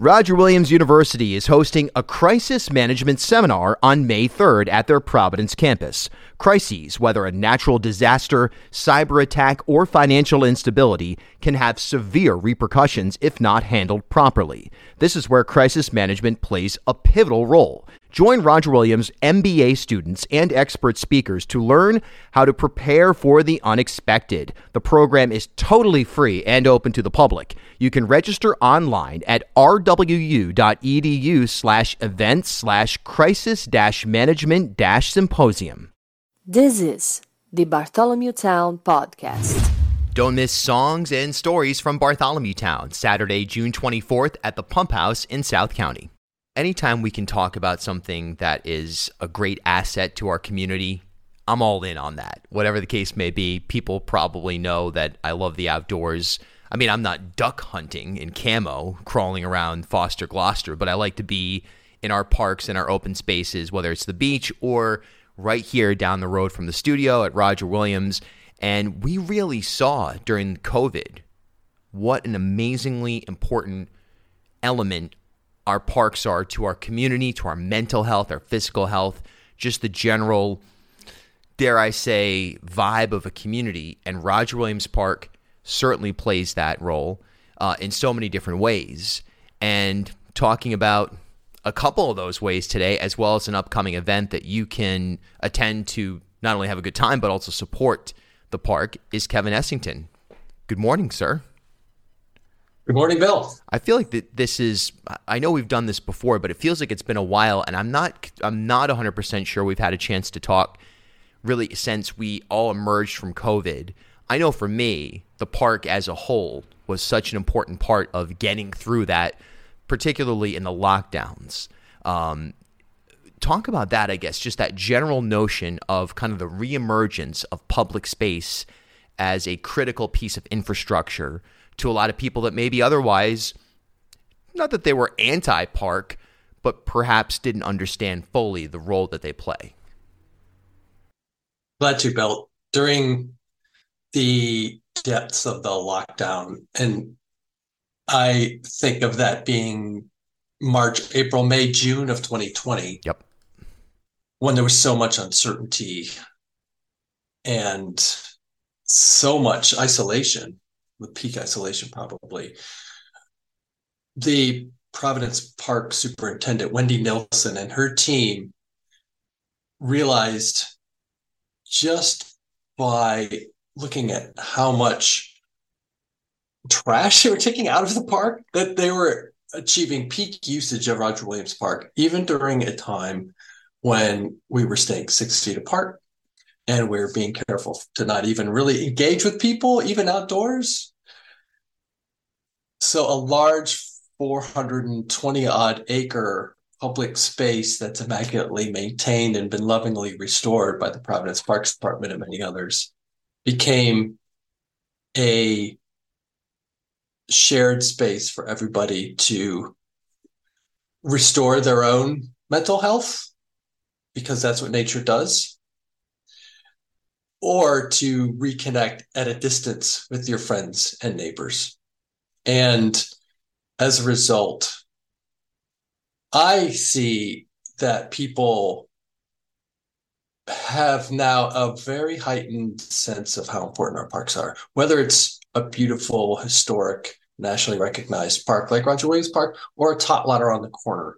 Roger Williams University is hosting a crisis management seminar on May 3rd at their Providence campus. Crises, whether a natural disaster, cyber attack, or financial instability, can have severe repercussions if not handled properly. This is where crisis management plays a pivotal role. Join Roger Williams MBA students and expert speakers to learn how to prepare for the unexpected. The program is totally free and open to the public. You can register online at rwu.edu slash events slash crisis dash management dash symposium. This is the Bartholomew Town Podcast. Don't miss songs and stories from Bartholomew Town, Saturday, June 24th at the Pump House in South County anytime we can talk about something that is a great asset to our community, I'm all in on that. Whatever the case may be, people probably know that I love the outdoors. I mean, I'm not duck hunting in camo, crawling around Foster Glocester, but I like to be in our parks and our open spaces, whether it's the beach or right here down the road from the studio at Roger Williams. And we really saw during COVID what an amazingly important element our parks are to our community, to our mental health, our physical health, just the general, dare I say, vibe of a community. And Roger Williams Park certainly plays that role uh, in so many different ways. And talking about a couple of those ways today, as well as an upcoming event that you can attend to not only have a good time, but also support the park, is Kevin Essington. Good morning, sir. Good morning, Bill. I feel like that this is I know we've done this before, but it feels like it's been a while and I'm not I'm not 100% sure we've had a chance to talk really since we all emerged from COVID. I know for me, the park as a whole was such an important part of getting through that, particularly in the lockdowns. Um, talk about that, I guess, just that general notion of kind of the reemergence of public space as a critical piece of infrastructure to a lot of people that maybe otherwise, not that they were anti park, but perhaps didn't understand fully the role that they play. Glad to, Bill. During the depths of the lockdown, and I think of that being March, April, May, June of 2020. Yep. When there was so much uncertainty and so much isolation with peak isolation probably. The Providence Park superintendent, Wendy Nilsson, and her team realized just by looking at how much trash they were taking out of the park that they were achieving peak usage of Roger Williams Park, even during a time when we were staying six feet apart and we are being careful to not even really engage with people, even outdoors. So a large 420 odd acre public space that's immaculately maintained and been lovingly restored by the Providence Parks Department and many others became a shared space for everybody to restore their own mental health because that's what nature does or to reconnect at a distance with your friends and neighbors and as a result, I see that people have now a very heightened sense of how important our parks are, whether it's a beautiful, historic, nationally recognized park like Roger Williams Park or a tot on the corner.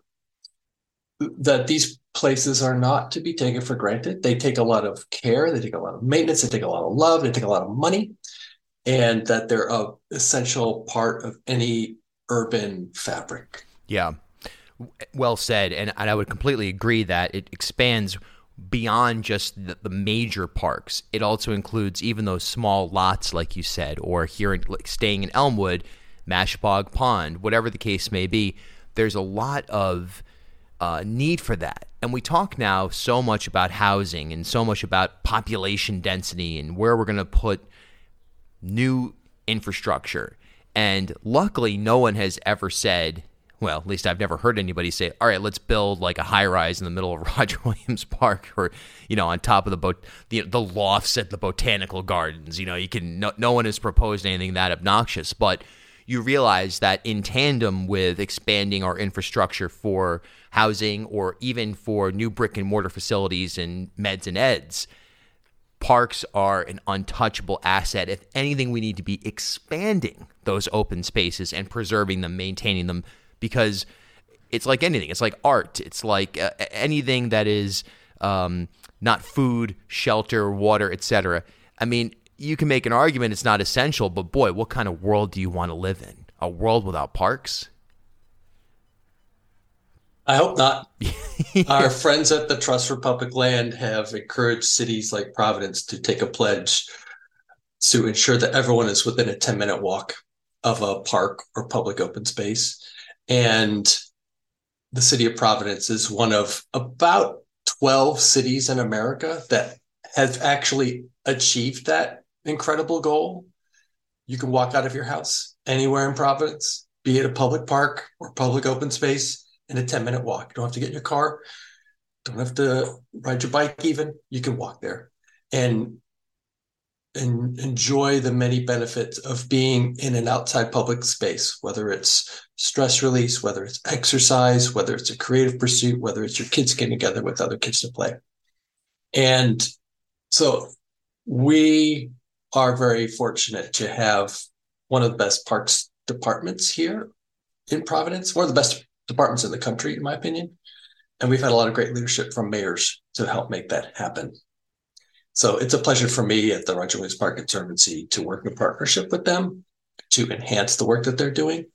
That these places are not to be taken for granted. They take a lot of care, they take a lot of maintenance, they take a lot of love, they take a lot of money and that they're a essential part of any urban fabric. Yeah. Well said. And, and I would completely agree that it expands beyond just the, the, major parks. It also includes even those small lots, like you said, or here in, like staying in Elmwood, Mashapaug Pond, whatever the case may be. There's a lot of uh, need for that. And we talk now so much about housing and so much about population density and where we're going to put new infrastructure. And luckily, no one has ever said, well, at least I've never heard anybody say, all right, let's build like a high rise in the middle of Roger Williams Park or, you know, on top of the, bot- the, the lofts at the botanical gardens. You know, you can, no, no one has proposed anything that obnoxious, but you realize that in tandem with expanding our infrastructure for housing or even for new brick and mortar facilities and meds and eds, parks are an untouchable asset. If anything, we need to be expanding those open spaces and preserving them, maintaining them, because it's like anything. It's like art. It's like uh, anything that is um, not food, shelter, water, etc. I mean, you can make an argument it's not essential, but boy, what kind of world do you want to live in? A world without parks? I hope not. Our friends at the Trust for Public Land have encouraged cities like Providence to take a pledge to ensure that everyone is within a 10 minute walk of a park or public open space. And the city of Providence is one of about 12 cities in America that have actually achieved that incredible goal. You can walk out of your house anywhere in Providence, be it a public park or public open space, in a 10 minute walk. You don't have to get in your car, don't have to ride your bike, even. You can walk there and and enjoy the many benefits of being in an outside public space, whether it's stress release, whether it's exercise, whether it's a creative pursuit, whether it's your kids getting together with other kids to play. And so we are very fortunate to have one of the best parks departments here in Providence, one of the best departments in the country, in my opinion. And we've had a lot of great leadership from mayors to help make that happen. So it's a pleasure for me at the Roger Williams Park Conservancy to work in partnership with them to enhance the work that they're doing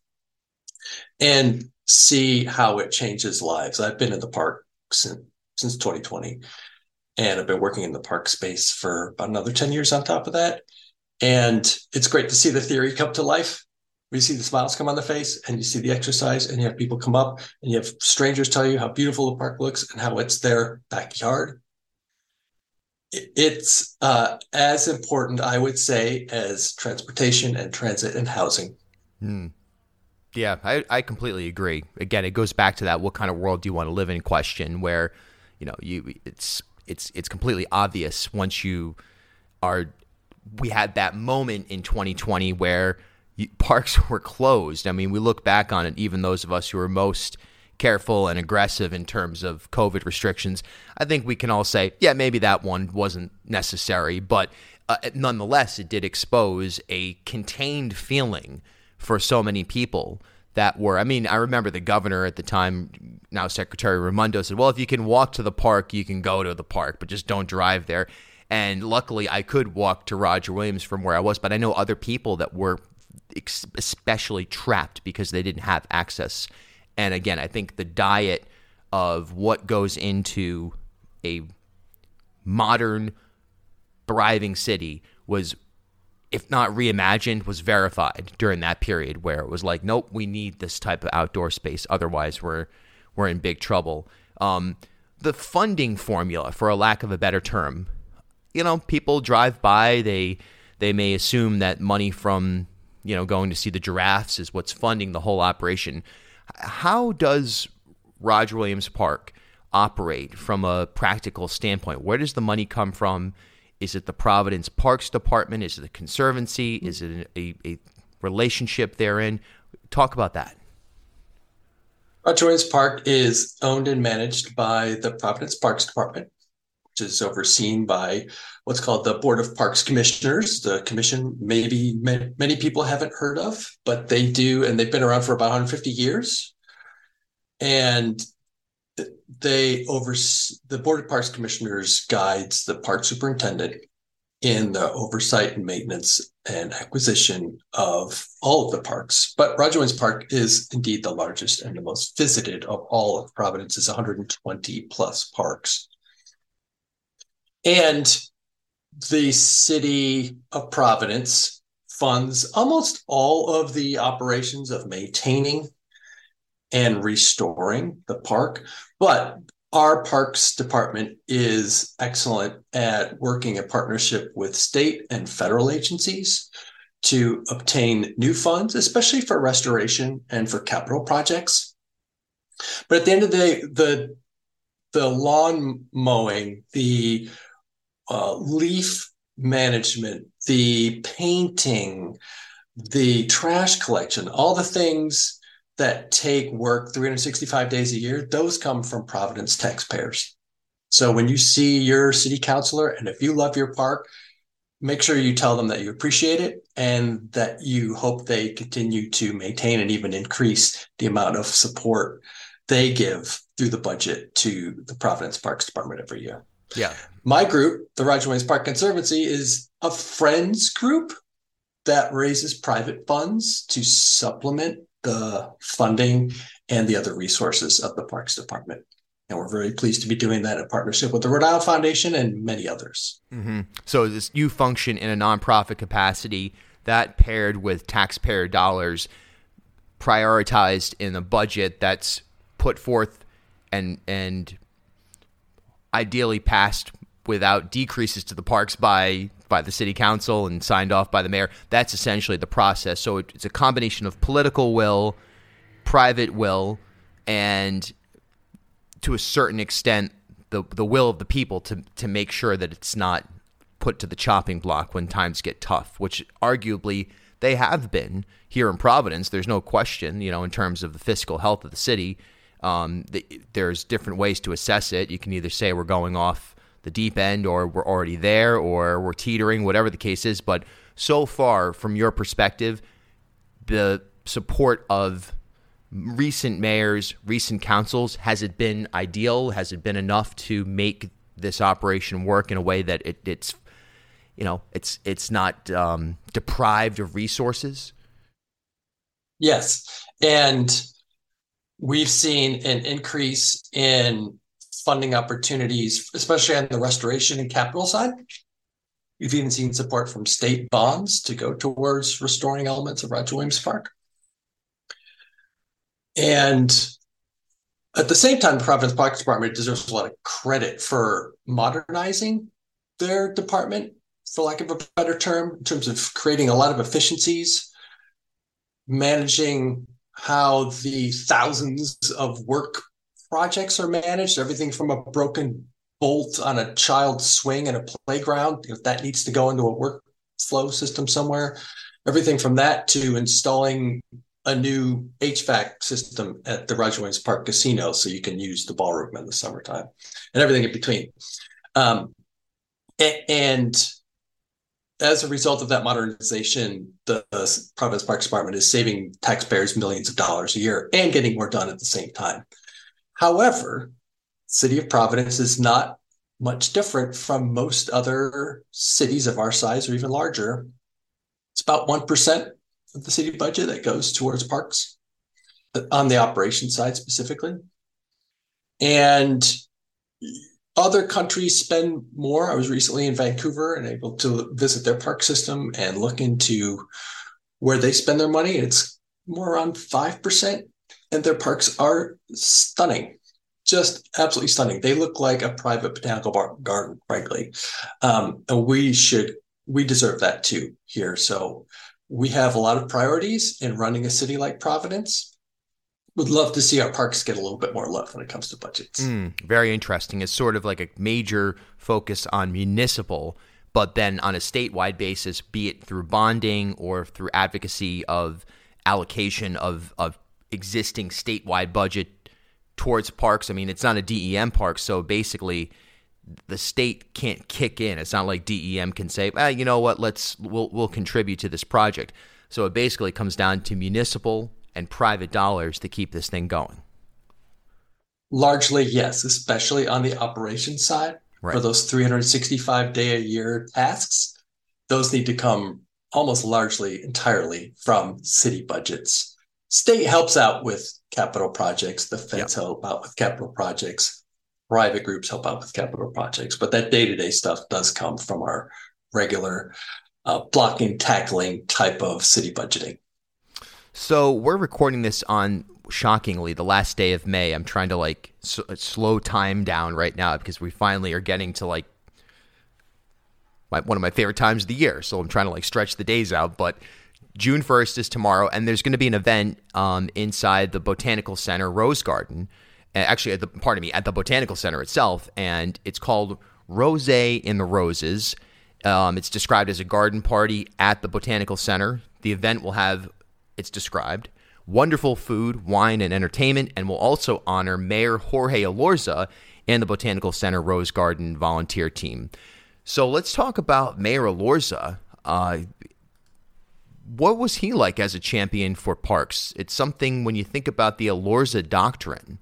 and see how it changes lives. I've been in the park since, since 2020 and I've been working in the park space for about another 10 years on top of that. And it's great to see the theory come to life we see the smiles come on the face and you see the exercise and you have people come up and you have strangers tell you how beautiful the park looks and how it's their backyard it's uh, as important i would say as transportation and transit and housing hmm. yeah I, I completely agree again it goes back to that what kind of world do you want to live in question where you know you it's it's it's completely obvious once you are we had that moment in 2020 where parks were closed. I mean, we look back on it, even those of us who were most careful and aggressive in terms of COVID restrictions, I think we can all say, yeah, maybe that one wasn't necessary, but uh, nonetheless, it did expose a contained feeling for so many people that were. I mean, I remember the governor at the time, now Secretary Raimondo, said, well, if you can walk to the park, you can go to the park, but just don't drive there. And luckily, I could walk to Roger Williams from where I was, but I know other people that were especially trapped because they didn't have access. And again, I think the diet of what goes into a modern, thriving city was, if not reimagined, was verified during that period where it was like, nope, we need this type of outdoor space. Otherwise, we're we're in big trouble. Um, the funding formula, for a lack of a better term, you know, people drive by, they they may assume that money from you know, going to see the giraffes is what's funding the whole operation. How does Roger Williams Park operate from a practical standpoint? Where does the money come from? Is it the Providence Parks Department? Is it the Conservancy? Is it a, a relationship therein? Talk about that. Williams Park is owned and managed by the Providence Parks Department which is overseen by what's called the Board of Parks Commissioners. The commission, maybe many people haven't heard of, but they do, and they've been around for about 150 years. And they oversee the Board of Parks Commissioners guides the park superintendent in the oversight and maintenance and acquisition of all of the parks. But Roger Williams Park is indeed the largest and the most visited of all of Providence's 120 plus parks. And the city of Providence funds almost all of the operations of maintaining and restoring the park. But our parks department is excellent at working in partnership with state and federal agencies to obtain new funds, especially for restoration and for capital projects. But at the end of the day, the the lawn mowing, the uh, leaf management, the painting, the trash collection, all the things that take work 365 days a year, those come from Providence taxpayers. So when you see your city councilor, and if you love your park, make sure you tell them that you appreciate it and that you hope they continue to maintain and even increase the amount of support they give through the budget to the Providence Parks Department every year. Yeah. My group, the Roger Williams Park Conservancy, is a friends group that raises private funds to supplement the funding and the other resources of the Parks Department. And we're very pleased to be doing that in partnership with the Rhode Island Foundation and many others. Mm-hmm. So this, you function in a nonprofit capacity that paired with taxpayer dollars prioritized in a budget that's put forth and and ideally passed without decreases to the parks by by the city council and signed off by the mayor. That's essentially the process. So it's a combination of political will, private will, and to a certain extent the the will of the people to to make sure that it's not put to the chopping block when times get tough, which arguably they have been here in Providence. There's no question, you know, in terms of the fiscal health of the city. Um, the, there's different ways to assess it. You can either say we're going off the deep end, or we're already there, or we're teetering, whatever the case is. But so far, from your perspective, the support of recent mayors, recent councils, has it been ideal? Has it been enough to make this operation work in a way that it, it's, you know, it's it's not um, deprived of resources? Yes, and we've seen an increase in funding opportunities, especially on the restoration and capital side. We've even seen support from state bonds to go towards restoring elements of Roger Williams Park. And at the same time, the Providence Parks Department deserves a lot of credit for modernizing their department, for lack of a better term, in terms of creating a lot of efficiencies, managing how the thousands of work projects are managed, everything from a broken bolt on a child's swing in a playground, if that needs to go into a workflow system somewhere, everything from that to installing a new HVAC system at the Roger Williams Park Casino so you can use the ballroom in the summertime and everything in between. Um, and as a result of that modernization, the Providence Parks Department is saving taxpayers millions of dollars a year and getting more done at the same time. However, City of Providence is not much different from most other cities of our size or even larger. It's about 1% of the city budget that goes towards parks on the operation side specifically. And other countries spend more. I was recently in Vancouver and able to visit their park system and look into where they spend their money. It's more around 5%, and their parks are stunning. Just absolutely stunning. They look like a private botanical garden, frankly. Um, and we should, we deserve that too here. So we have a lot of priorities in running a city like Providence. Would love to see our parks get a little bit more love when it comes to budgets. Mm, very interesting. It's sort of like a major focus on municipal, but then on a statewide basis, be it through bonding or through advocacy of allocation of, of existing statewide budget towards parks. I mean, it's not a DEM park, so basically the state can't kick in. It's not like DEM can say, ah, you know what, let's we'll we'll contribute to this project. So it basically comes down to municipal and private dollars to keep this thing going. Largely, yes, especially on the operations side. Right. For those 365 day a year tasks, those need to come almost largely entirely from city budgets. State helps out with capital projects, the feds yep. help out with capital projects private groups help out with capital projects, but that day to day stuff does come from our regular uh, blocking, tackling type of city budgeting. So we're recording this on shockingly the last day of May. I'm trying to like s- slow time down right now because we finally are getting to like my, one of my favorite times of the year. So I'm trying to like stretch the days out, but June 1st is tomorrow, and there's going to be an event um, inside the Botanical Center Rose Garden actually at the pardon me at the botanical center itself and it's called rose in the roses um, it's described as a garden party at the botanical center The event will have, it's described, wonderful food, wine, and entertainment, and will also honor Mayor Jorge Elorza and the Botanical Center Rose Garden volunteer team. So let's talk about Mayor Elorza. Uh, what was he like as a champion for parks? It's something when you think about the Elorza doctrine,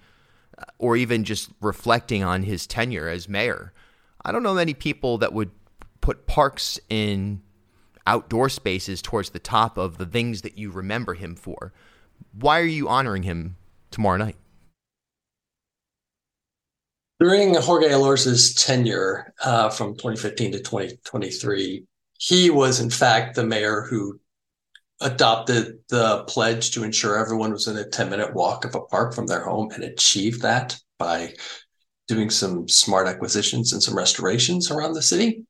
uh, or even just reflecting on his tenure as mayor. I don't know many people that would put parks in outdoor spaces towards the top of the things that you remember him for. Why are you honoring him tomorrow night? During Jorge Elorza's tenure uh, from 2015 to 2023, he was, in fact, the mayor who adopted the pledge to ensure everyone was in a 10 minute walk of a park from their home and achieved that by doing some smart acquisitions and some restorations around the city.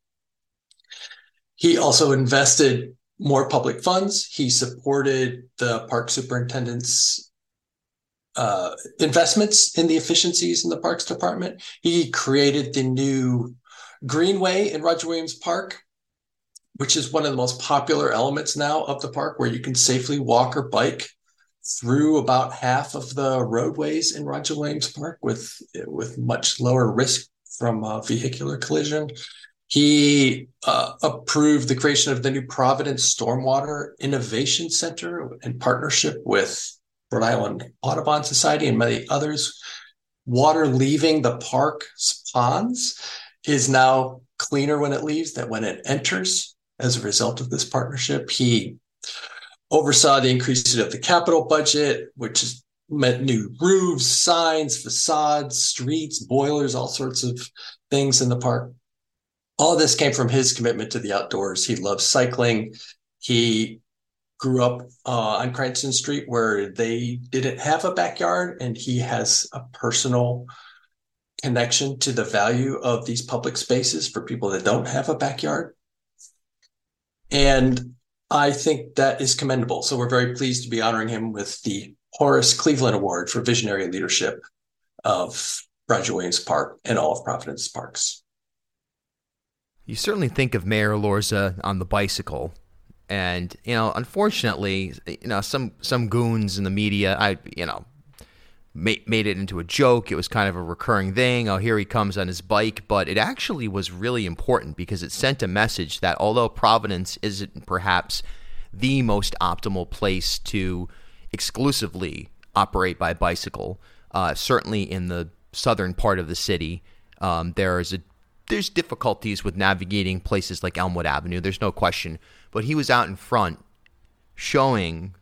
He also invested more public funds. He supported the park superintendent's uh, investments in the efficiencies in the parks department. He created the new Greenway in Roger Williams Park, which is one of the most popular elements now of the park, where you can safely walk or bike through about half of the roadways in Roger Williams Park with with much lower risk from a vehicular collision. He uh, approved the creation of the new Providence Stormwater Innovation Center in partnership with Rhode Island Audubon Society and many others. Water leaving the park's ponds is now cleaner when it leaves than when it enters as a result of this partnership. He oversaw the increase of the capital budget, which has meant new roofs, signs, facades, streets, boilers, all sorts of things in the park. All this came from his commitment to the outdoors. He loves cycling. He grew up uh, on Cranston Street where they didn't have a backyard, and he has a personal connection to the value of these public spaces for people that don't have a backyard. And I think that is commendable. So we're very pleased to be honoring him with the Horace Cleveland Award for Visionary Leadership of Roger Williams Park and all of Providence Parks. You certainly think of Mayor Elorza on the bicycle. And, you know, unfortunately, you know, some, some goons in the media, I, you know, made, it into a joke. It was kind of a recurring thing. Oh, here he comes on his bike. But it actually was really important because it sent a message that although Providence isn't perhaps the most optimal place to exclusively operate by bicycle, uh, certainly in the southern part of the city, um, there is a there's difficulties with navigating places like Elmwood Avenue. There's no question. But he was out in front showing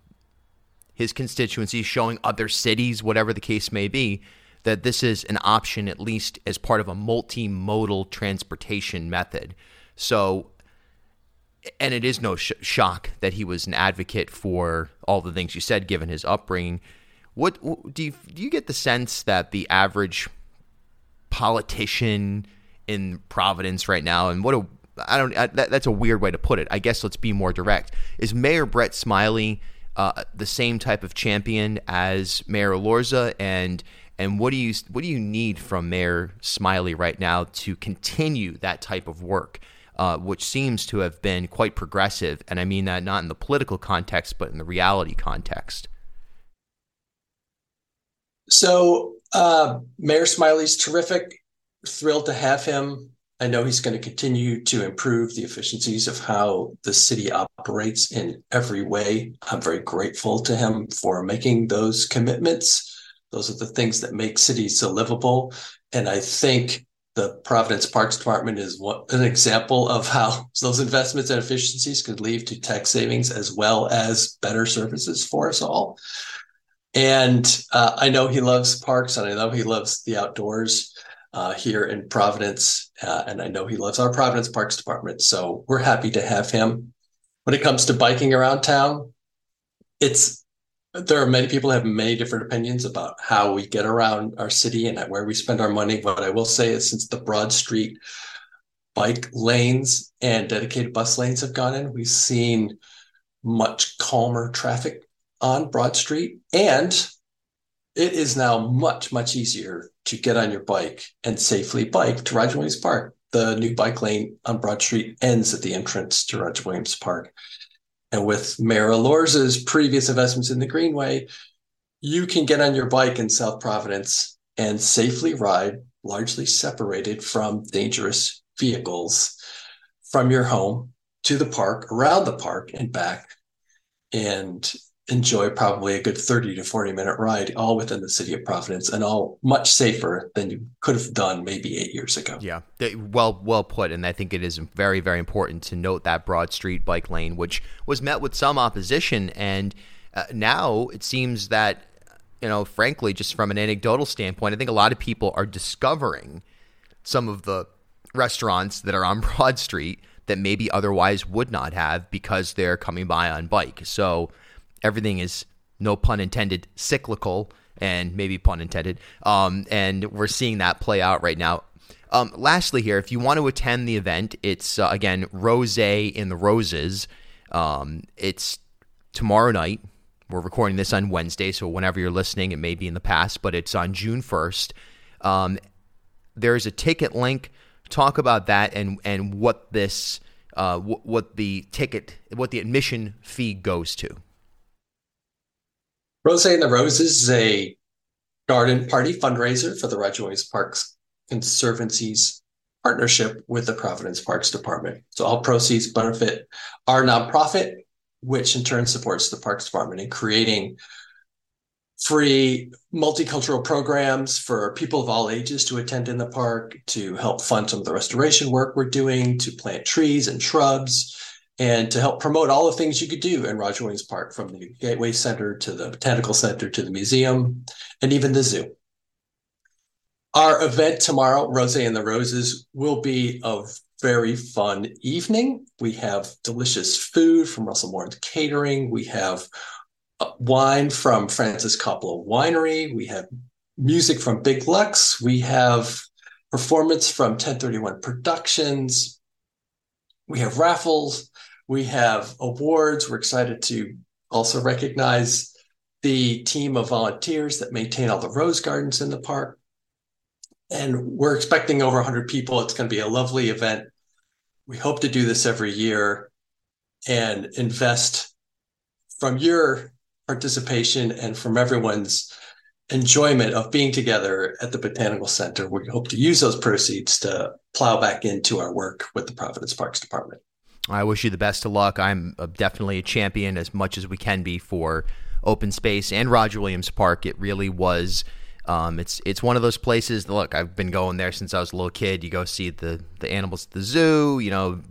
his constituency, showing other cities, whatever the case may be, that this is an option, at least as part of a multimodal transportation method. So, and it is no sh- shock that he was an advocate for all the things you said, given his upbringing. What do you do? You get the sense that the average politician in Providence right now, and what a I don't I, that, that's a weird way to put it. I guess let's be more direct. Is Mayor Brett Smiley? Uh, the same type of champion as Mayor Elorza, and and what do you what do you need from Mayor Smiley right now to continue that type of work, uh, which seems to have been quite progressive, and I mean that not in the political context, but in the reality context. So uh, Mayor Smiley's terrific. Thrilled to have him I know he's going to continue to improve the efficiencies of how the city operates in every way. I'm very grateful to him for making those commitments. Those are the things that make cities so livable. And I think the Providence Parks Department is an example of how those investments and efficiencies could lead to tax savings as well as better services for us all. And uh, I know he loves parks and I know he loves the outdoors uh, here in Providence. Uh, and I know he loves our Providence Parks Department. So we're happy to have him. When it comes to biking around town, it's there are many people have many different opinions about how we get around our city and where we spend our money. What I will say is since the Broad Street bike lanes and dedicated bus lanes have gone in, we've seen much calmer traffic on Broad Street. And it is now much, much easier to get on your bike and safely bike to Roger Williams Park. The new bike lane on Broad Street ends at the entrance to Roger Williams Park. And with Mayor Elorza's previous investments in the Greenway, you can get on your bike in South Providence and safely ride, largely separated from dangerous vehicles, from your home to the park, around the park, and back. And enjoy probably a good 30 to 40 minute ride all within the city of providence and all much safer than you could have done maybe eight years ago. Yeah well well put and i think it is very very important to note that broad street bike lane which was met with some opposition and uh, now it seems that you know frankly just from an anecdotal standpoint i think a lot of people are discovering some of the restaurants that are on broad street that maybe otherwise would not have because they're coming by on bike. So everything is no pun intended cyclical and maybe pun intended um, and we're seeing that play out right now. Um, lastly here if you want to attend the event it's uh, again rose in the roses. Um, it's tomorrow night. We're recording this on wednesday so whenever you're listening it may be in the past but it's on june 1st um, there's a ticket link. Talk about that and and what this uh, w- what the ticket what the admission fee goes to Rose and the Roses is a garden party fundraiser for the Roger Williams Parks Conservancy's partnership with the Providence Parks Department. So all proceeds benefit our nonprofit, which in turn supports the Parks Department in creating free multicultural programs for people of all ages to attend in the park, to help fund some of the restoration work we're doing, to plant trees and shrubs, and to help promote all the things you could do in Roger Williams Park, from the Gateway Center to the Botanical Center to the museum and even the zoo. Our event tomorrow, Rose and the Roses, will be a very fun evening. We have delicious food from Russell Morin's Catering. We have uh, wine from Francis Coppola Winery. We have music from Big Lux. We have performance from 1031 Productions. We have raffles. We have awards. We're excited to also recognize the team of volunteers that maintain all the rose gardens in the park. And we're expecting over 100 people. It's going to be a lovely event. We hope to do this every year and invest from your participation and from everyone's enjoyment of being together at the Botanical Center. We hope to use those proceeds to plow back into our work with the Providence Parks Department. I wish you the best of luck. I'm definitely a champion as much as we can be for open space and Roger Williams Park. It really was. Um, it's it's one of those places. Look, I've been going there since I was a little kid. You go see the the animals at the zoo. You know,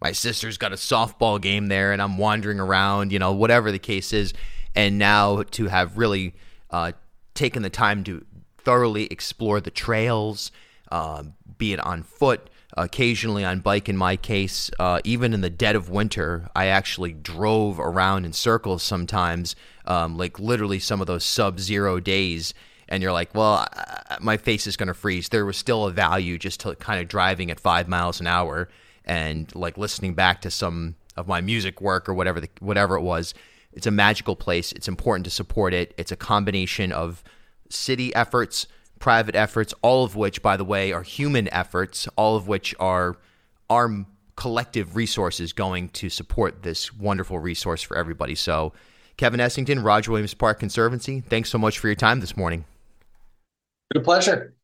my sister's got a softball game there, and I'm wandering around. You know, whatever the case is. And now to have really uh, taken the time to thoroughly explore the trails, uh, be it on foot, occasionally on bike in my case uh, even in the dead of winter i actually drove around in circles sometimes um, like literally some of those sub-zero days. And you're like well I, my face is going to freeze. There was still a value just to kind of driving at five miles an hour and like listening back to some of my music work or whatever the, whatever it was. It's a magical place. It's important to support it. It's a combination of city efforts private efforts, all of which, by the way, are human efforts, all of which are our collective resources going to support this wonderful resource for everybody. So, Kevin Essington, Roger Williams Park Conservancy, thanks so much for your time this morning. Good pleasure.